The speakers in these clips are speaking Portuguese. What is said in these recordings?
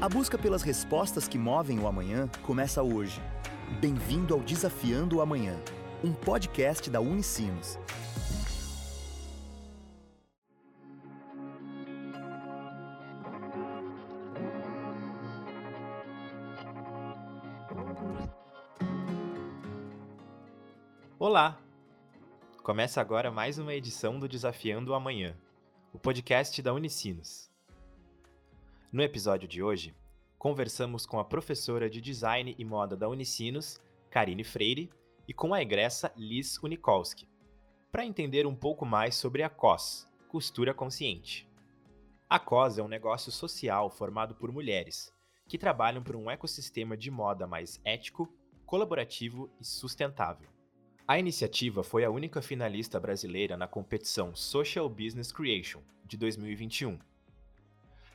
A busca pelas respostas que movem o amanhã começa hoje. Bem-vindo ao Desafiando o Amanhã, um podcast da Unicinos. Olá! Começa agora mais uma edição do Desafiando o Amanhã, o podcast da Unicinos. No episódio de hoje, conversamos com a professora de Design e Moda da Unicinos, Karine Freire, e com a egressa Liz Unikolski, para entender um pouco mais sobre a COS, Costura Consciente. A COS é um negócio social formado por mulheres, que trabalham por um ecossistema de moda mais ético, colaborativo e sustentável. A iniciativa foi a única finalista brasileira na competição Social Business Creation de 2021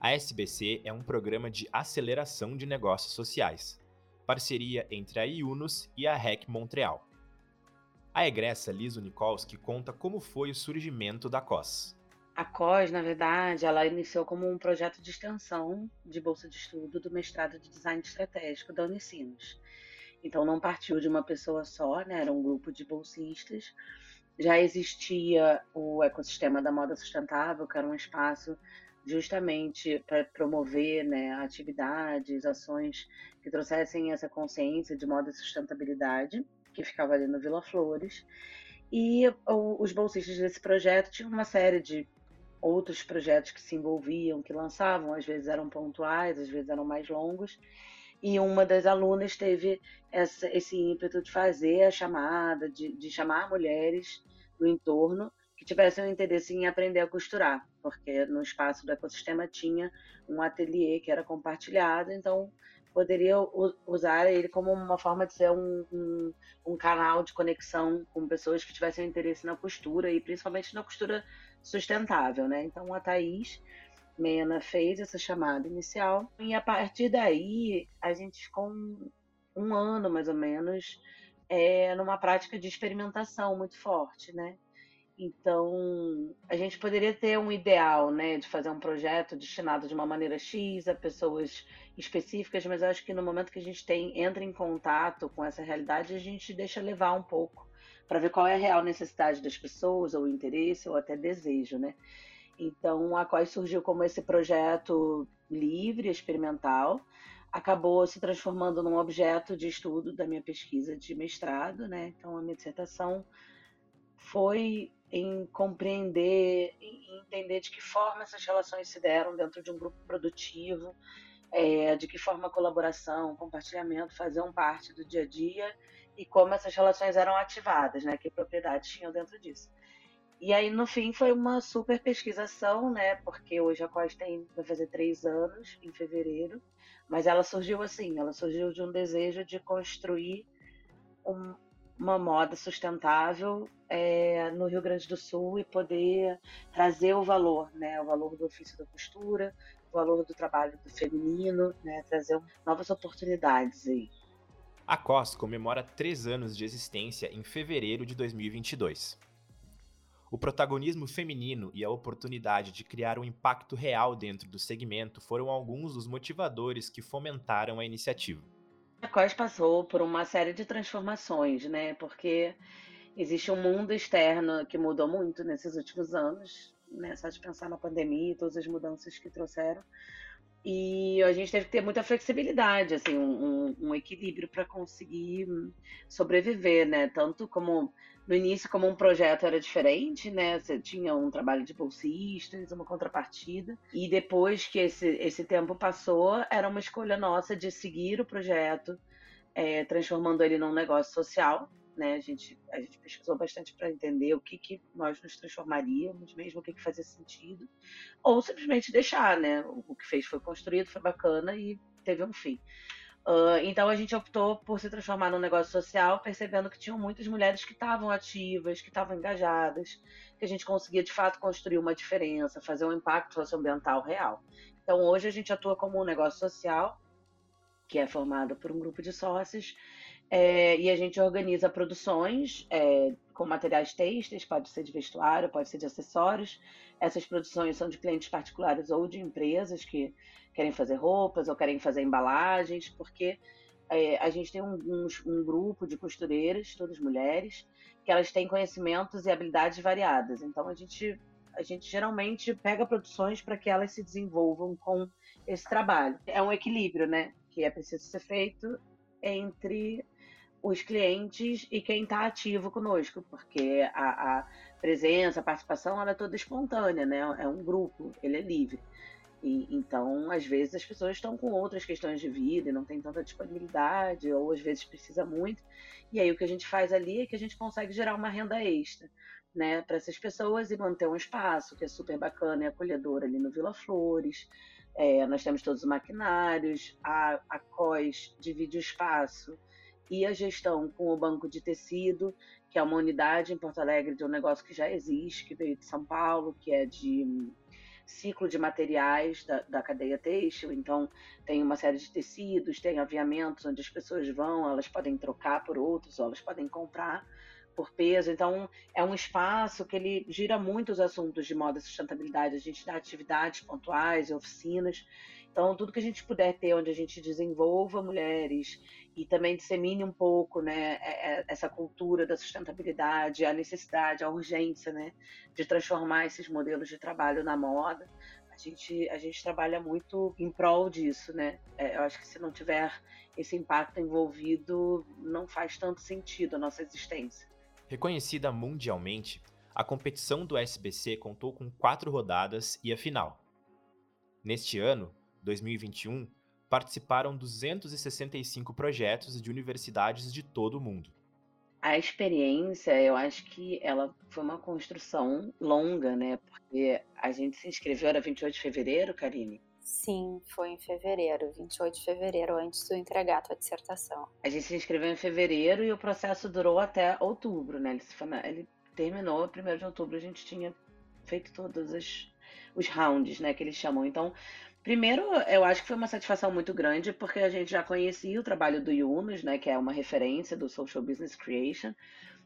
a SBC é um programa de aceleração de negócios sociais, parceria entre a IUNOS e a REC Montreal. A egressa Lisa Nikolski conta como foi o surgimento da COS. A COS, na verdade, ela iniciou como um projeto de extensão de bolsa de estudo do mestrado de design estratégico da Unicinos. Então não partiu de uma pessoa só, né? era um grupo de bolsistas. Já existia o ecossistema da moda sustentável, que era um espaço justamente para promover né, atividades, ações que trouxessem essa consciência de moda e sustentabilidade, que ficava ali no Vila Flores. E os bolsistas desse projeto tinham uma série de outros projetos que se envolviam, que lançavam, às vezes eram pontuais, às vezes eram mais longos. E uma das alunas teve essa, esse ímpeto de fazer a chamada, de, de chamar mulheres do entorno que tivessem um interesse em aprender a costurar, porque no espaço do ecossistema tinha um ateliê que era compartilhado, então poderia usar ele como uma forma de ser um, um, um, canal de conexão com pessoas que tivessem interesse na costura e principalmente na costura sustentável, né? Então a Thaís Mena fez essa chamada inicial e a partir daí a gente ficou um, um ano mais ou menos é, numa prática de experimentação muito forte, né? Então, a gente poderia ter um ideal, né, de fazer um projeto destinado de uma maneira X a pessoas específicas, mas acho que no momento que a gente tem entra em contato com essa realidade, a gente deixa levar um pouco para ver qual é a real necessidade das pessoas, ou interesse, ou até desejo, né? Então, a qual surgiu como esse projeto livre, experimental, acabou se transformando num objeto de estudo da minha pesquisa de mestrado, né? Então, a minha dissertação foi em compreender, em entender de que forma essas relações se deram dentro de um grupo produtivo, é, de que forma colaboração, compartilhamento faziam parte do dia a dia e como essas relações eram ativadas, né, que propriedades tinham dentro disso. E aí, no fim, foi uma super pesquisação, né? Porque hoje a COS tem, vai fazer três anos, em fevereiro. Mas ela surgiu assim, ela surgiu de um desejo de construir um, uma moda sustentável é, no Rio Grande do Sul e poder trazer o valor, né, o valor do ofício da costura, o valor do trabalho do feminino, né, trazer novas oportunidades aí. A COS comemora três anos de existência em fevereiro de 2022. O protagonismo feminino e a oportunidade de criar um impacto real dentro do segmento foram alguns dos motivadores que fomentaram a iniciativa. COS passou por uma série de transformações, né? Porque existe um mundo externo que mudou muito nesses últimos anos, né? Só de pensar na pandemia e todas as mudanças que trouxeram. E a gente teve que ter muita flexibilidade, assim, um, um equilíbrio para conseguir sobreviver, né? Tanto como no início, como um projeto era diferente, né? Você tinha um trabalho de bolsistas, uma contrapartida. E depois que esse, esse tempo passou, era uma escolha nossa de seguir o projeto, é, transformando ele num negócio social, né? A gente, a gente pesquisou bastante para entender o que, que nós nos transformaríamos, mesmo o que, que fazia sentido, ou simplesmente deixar, né? O que fez foi construído, foi bacana e teve um fim. Uh, então a gente optou por se transformar num negócio social, percebendo que tinham muitas mulheres que estavam ativas, que estavam engajadas, que a gente conseguia de fato construir uma diferença, fazer um impacto socioambiental real. Então hoje a gente atua como um negócio social, que é formado por um grupo de sócios É, e a gente organiza produções é, com materiais têxteis, pode ser de vestuário, pode ser de acessórios. Essas produções são de clientes particulares ou de empresas que querem fazer roupas ou querem fazer embalagens, porque é, a gente tem um, um, um, grupo de costureiras, todas mulheres, que elas têm conhecimentos e habilidades variadas. Então a gente, a gente geralmente pega produções para que elas se desenvolvam com esse trabalho. É um equilíbrio, né? Que é preciso ser feito entre os clientes e quem está ativo conosco, porque a, a, presença, a participação, ela é toda espontânea, né? É um grupo, ele é livre. E, então, às vezes, as pessoas estão com outras questões de vida e não tem tanta disponibilidade, ou às vezes precisa muito. E aí, o que a gente faz ali é que a gente consegue gerar uma renda extra né, para essas pessoas e manter um espaço que é super bacana e acolhedor ali no Vila Flores. É, nós temos todos os maquinários, a, a COS divide o espaço e a gestão com o Banco de Tecido, que é uma unidade em Porto Alegre de um negócio que já existe, que veio de São Paulo, que é de ciclo de materiais da, da cadeia têxtil. Então, tem uma série de tecidos, tem aviamentos onde as pessoas vão, elas podem trocar por outros, ou elas podem comprar por peso. Então, é um espaço que ele gira muito os assuntos de moda e sustentabilidade. A gente dá atividades pontuais, oficinas. Então, tudo que a gente puder ter onde a gente desenvolva mulheres e também dissemine um pouco né, é, é, essa cultura da sustentabilidade, a necessidade, a urgência né, de transformar esses modelos de trabalho na moda. A gente, a gente trabalha muito em prol disso, né? É, eu acho que se não tiver esse impacto envolvido, não faz tanto sentido a nossa existência. Reconhecida mundialmente, a competição do SBC contou com quatro rodadas e a final. Neste ano, 2021, participaram 265 projetos de universidades de todo o mundo. A experiência, eu acho que ela foi uma construção longa, né? Porque a gente se inscreveu, era 28 de fevereiro, Karine? Sim, foi em fevereiro, 28 de fevereiro, antes de entregar a tua dissertação. A gente se inscreveu em fevereiro e o processo durou até outubro, né? Ele, ele terminou, 1 de outubro a gente tinha feito todos os, os rounds, né, que eles chamam. Então, Primeiro, eu acho que foi uma satisfação muito grande, porque a gente já conhecia o trabalho do Yunus, né, que é uma referência do Social Business Creation.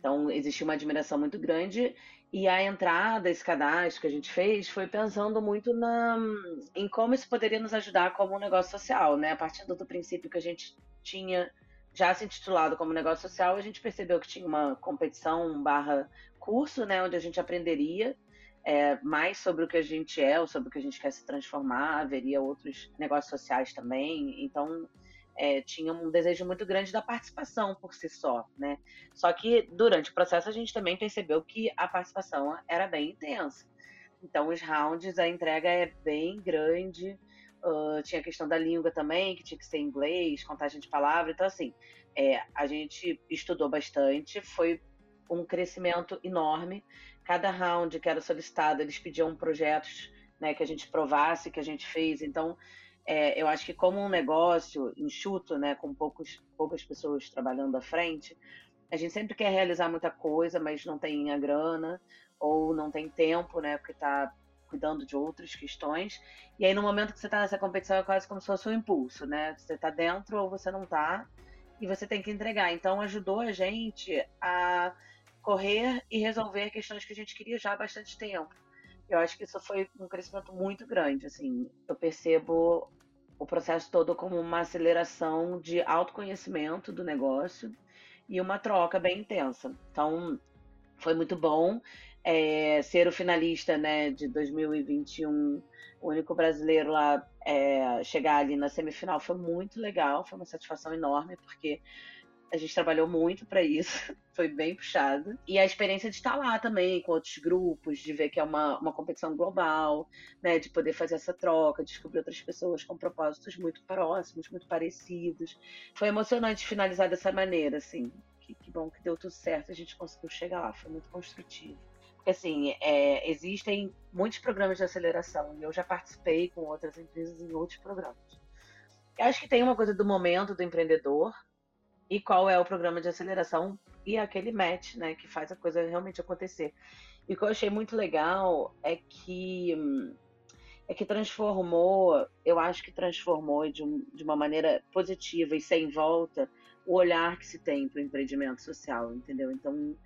Então, existiu uma admiração muito grande. E a entrada, esse cadastro que a gente fez, foi pensando muito na, em como isso poderia nos ajudar como um negócio social, né? A partir do, do princípio que a gente tinha já se intitulado como negócio social, a gente percebeu que tinha uma competição barra curso, né, onde a gente aprenderia é, mais sobre o que a gente é ou sobre o que a gente quer se transformar, haveria outros negócios sociais também. Então, é, tinha um desejo muito grande da participação por si só, né? Só que durante o processo a gente também percebeu que a participação era bem intensa. Então, os rounds, a entrega é bem grande. Uh, tinha a questão da língua também, que tinha que ser inglês, contagem de palavras. Então, assim, é, a gente estudou bastante, foi um crescimento enorme cada round que era solicitado, eles pediam projetos né, que a gente provasse que a gente fez. Então, é, eu acho que como um negócio enxuto, né, com poucos, poucas pessoas trabalhando à frente, a gente sempre quer realizar muita coisa, mas não tem a grana ou não tem tempo, né, porque está cuidando de outras questões. E aí, no momento que você está nessa competição, é quase como se fosse um impulso, né? Você está dentro ou você não está, e você tem que entregar. Então, ajudou a gente a correr e resolver questões que a gente queria já há bastante tempo. Eu acho que isso foi um crescimento muito grande, assim. Eu percebo o processo todo como uma aceleração de autoconhecimento do negócio e uma troca bem intensa. Então, foi muito bom é, ser o finalista né, de 2021, o único brasileiro lá é, chegar ali na semifinal foi muito legal, foi uma satisfação enorme, porque a gente trabalhou muito para isso, foi bem puxado. E a experiência de estar lá também com outros grupos, de ver que é uma, uma competição global, né? De poder fazer essa troca, descobrir outras pessoas com propósitos muito próximos, muito parecidos. Foi emocionante finalizar dessa maneira, assim. Que, que bom que deu tudo certo, a gente conseguiu chegar lá, foi muito construtivo. Porque, assim, é, existem muitos programas de aceleração e eu já participei com outras empresas em outros programas. Eu acho que tem uma coisa do momento do empreendedor, e qual é o programa de aceleração e aquele match, né, que faz a coisa realmente acontecer. E o que eu achei muito legal é que é que transformou, eu acho que transformou de, um, de uma maneira positiva e sem volta o olhar que se tem para o empreendimento social, entendeu? Então,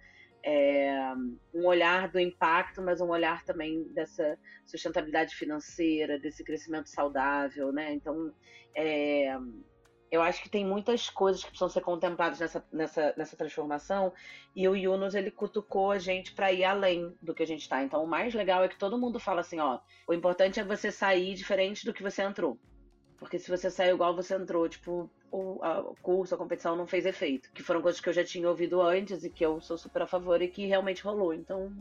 é, um olhar do impacto, mas um olhar também dessa sustentabilidade financeira, desse crescimento saudável, né? Então, é, eu acho que tem muitas coisas que precisam ser contempladas nessa, nessa, nessa transformação e o Yunus ele cutucou a gente para ir além do que a gente está. Então, o mais legal é que todo mundo fala assim, ó, o importante é você sair diferente do que você entrou. Porque se você saiu igual você entrou, tipo, o, a, o curso, a competição não fez efeito. Que foram coisas que eu já tinha ouvido antes e que eu sou super a favor e que realmente rolou. Então,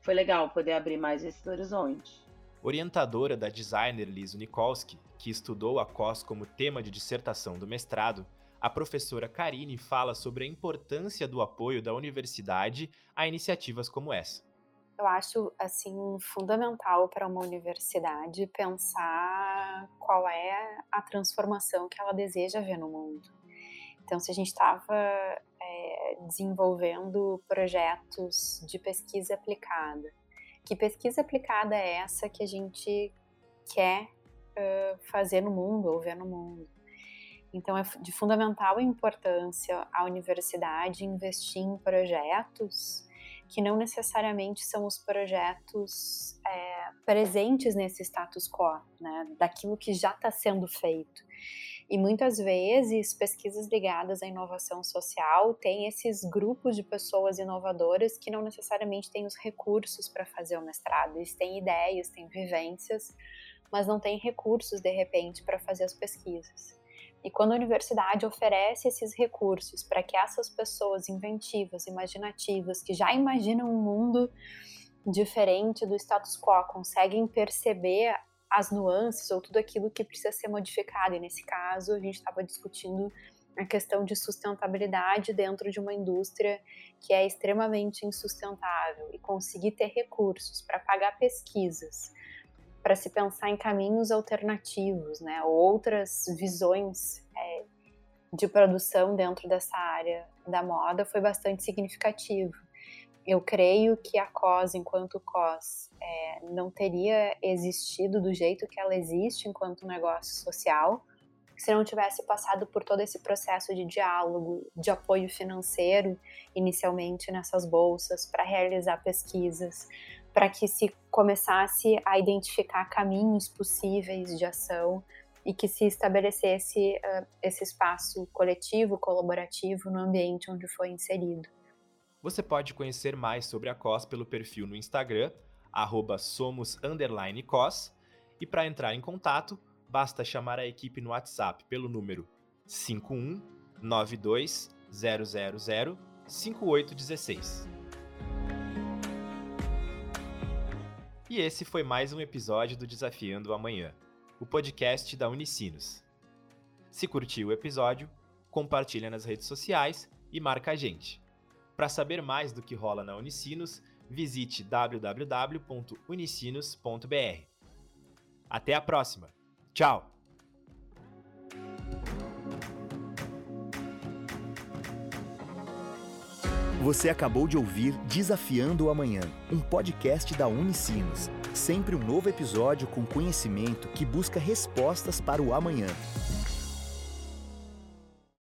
foi legal poder abrir mais esse horizonte. Orientadora da designer Liz Nikolski, que estudou a COS como tema de dissertação do mestrado, a professora Karine fala sobre a importância do apoio da universidade a iniciativas como essa. Eu acho assim fundamental para uma universidade pensar qual é a transformação que ela deseja ver no mundo. Então, se a gente estava é, desenvolvendo projetos de pesquisa aplicada, que pesquisa aplicada é essa que a gente quer uh, fazer no mundo ou ver no mundo? Então, é de fundamental importância a universidade investir em projetos que não necessariamente são os projetos é, presentes nesse status quo, né, daquilo que já está sendo feito. E muitas vezes pesquisas ligadas à inovação social têm esses grupos de pessoas inovadoras que não necessariamente têm os recursos para fazer o mestrado. Eles têm ideias, têm vivências, mas não têm recursos de repente para fazer as pesquisas. E quando a universidade oferece esses recursos para que essas pessoas inventivas, imaginativas, que já imaginam um mundo diferente do status quo, conseguem perceber as nuances ou tudo aquilo que precisa ser modificado. E nesse caso, a gente estava discutindo a questão de sustentabilidade dentro de uma indústria que é extremamente insustentável e conseguir ter recursos para pagar pesquisas para se pensar em caminhos alternativos, né, ou outras visões é, de produção dentro dessa área da moda foi bastante significativo. Eu creio que a COS, enquanto COS, é, não teria existido do jeito que ela existe enquanto negócio social se não tivesse passado por todo esse processo de diálogo, de apoio financeiro, inicialmente nessas bolsas, para realizar pesquisas, para que se começasse a identificar caminhos possíveis de ação e que se estabelecesse uh, esse espaço coletivo, colaborativo no ambiente onde foi inserido. Você pode conhecer mais sobre a COS pelo perfil no Instagram, somos_cos, e para entrar em contato, basta chamar a equipe no WhatsApp pelo número 51 92 000 5816. E esse foi mais um episódio do Desafiando o Amanhã, o podcast da Unicinos. Se curtiu o episódio, compartilha nas redes sociais e marca a gente. Para saber mais do que rola na Unicinos, visite www.unicinos.br. Até a próxima! Tchau! Você acabou de ouvir Desafiando o Amanhã, um podcast da Unicinos. Sempre um novo episódio com conhecimento que busca respostas para o amanhã.